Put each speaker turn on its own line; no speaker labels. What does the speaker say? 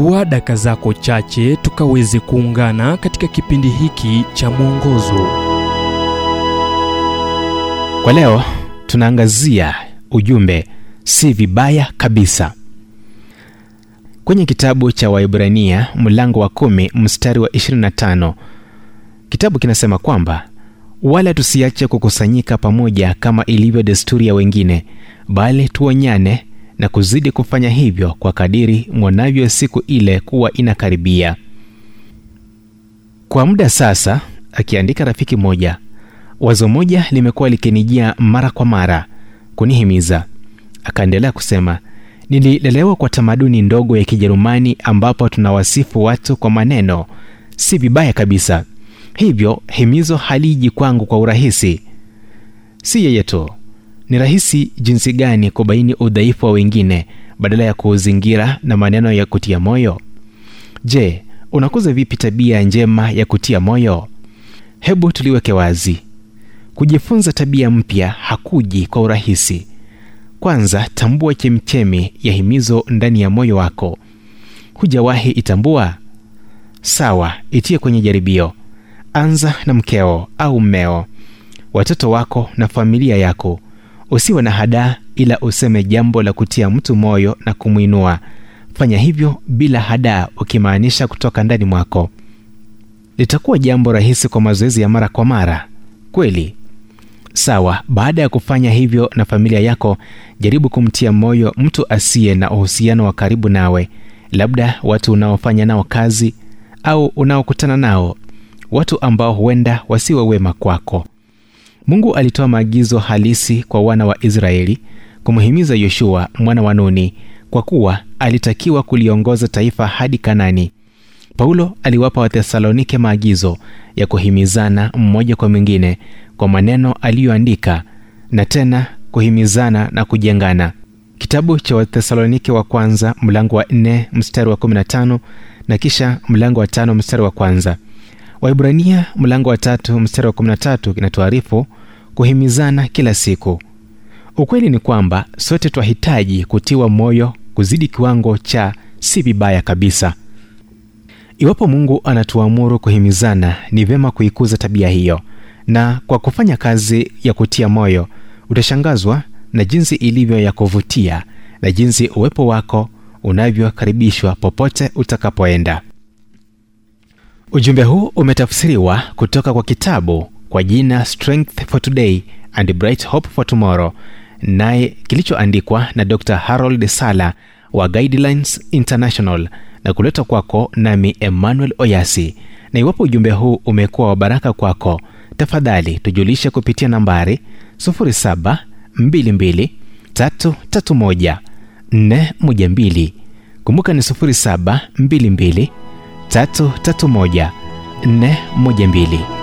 chukua daka zako chache tukaweze kuungana katika kipindi hiki cha mwongozo.
Kwa leo tunaangazia ujumbe si vibaya kabisa. Kwenye kitabu cha waibrania mlango wa kumi mstari wa 25 kitabu kinasema kwamba wala tusiache kukusanyika pamoja kama ilivyo desturi ya wengine bali tuonyane na kuzidi kufanya hivyo kwa kadiri mwonavyo siku ile kuwa inakaribia. Kwa muda sasa akiandika rafiki moja wazo moja limekuwa likinijia mara kwa mara kunihimiza. Akaendelea kusema nililelewa kwa tamaduni ndogo ya kijerumani ambapo tunawasifu watu kwa maneno si vibaya kabisa. Hivyo himizo haliji kwangu kwa urahisi. Si yeye tu ni rahisi jinsi gani kubaini udhaifu wa wengine badala ya kuuzingira na maneno ya kutia moyo? Je unakuza vipi tabia njema ya kutia moyo? Hebu tuliweke wazi. Kujifunza tabia mpya hakuji kwa urahisi. Kwanza tambua chemchemi ya himizo ndani ya moyo wako. Hujawahi itambua? Sawa itie kwenye jaribio. Anza na mkeo au mmeo. Watoto wako na familia yako usiwe na hadaa ila useme jambo la kutia mtu moyo na kumwinua. Fanya hivyo bila hadaa ukimaanisha kutoka ndani mwako. Litakuwa jambo rahisi kwa mazoezi ya mara kwa mara. Kweli. Sawa baada ya kufanya hivyo na familia yako jaribu kumtia moyo mtu asiye na uhusiano wa karibu nawe. Labda watu unaofanya nao kazi au unaokutana nao. Watu ambao huenda wasiwe wema kwako mungu alitoa maagizo halisi kwa wana wa israeli kumhimiza yoshua mwana wa nuni kwa kuwa alitakiwa kuliongoza taifa hadi kanani. Paulo aliwapa wathesalonike maagizo ya kuhimizana mmoja kwa mwingine kwa maneno aliyoandika na tena kuhimizana na kujengana. Kitabu cha wathesalonike wa kwanza mlango wa 4 mstari wa 15 na kisha mlango wa 5 mstari wa kwanza waibrania mlango wa tatu mstari wa 13 kinatuarifu kuhimizana kila siku. Ukweli ni kwamba sote twahitaji kutiwa moyo kuzidi kiwango cha si vibaya kabisa. Iwapo mungu anatuamuru kuhimizana ni vyema kuikuza tabia hiyo. Na kwa kufanya kazi ya kutia moyo utashangazwa na jinsi ilivyo ya kuvutia na jinsi uwepo wako unavyokaribishwa popote utakapoenda ujumbe huu umetafsiriwa kutoka kwa kitabu kwa jina strength for today and bright hope for tomorrow naye kilichoandikwa na dr harold sala wa guidelines international na kuletwa kwako nami emmanuel oyasi. Na iwapo ujumbe huu umekuwa wa baraka kwako tafadhali tujulishe kupitia nambari 722 kumbuka ni 722 331 412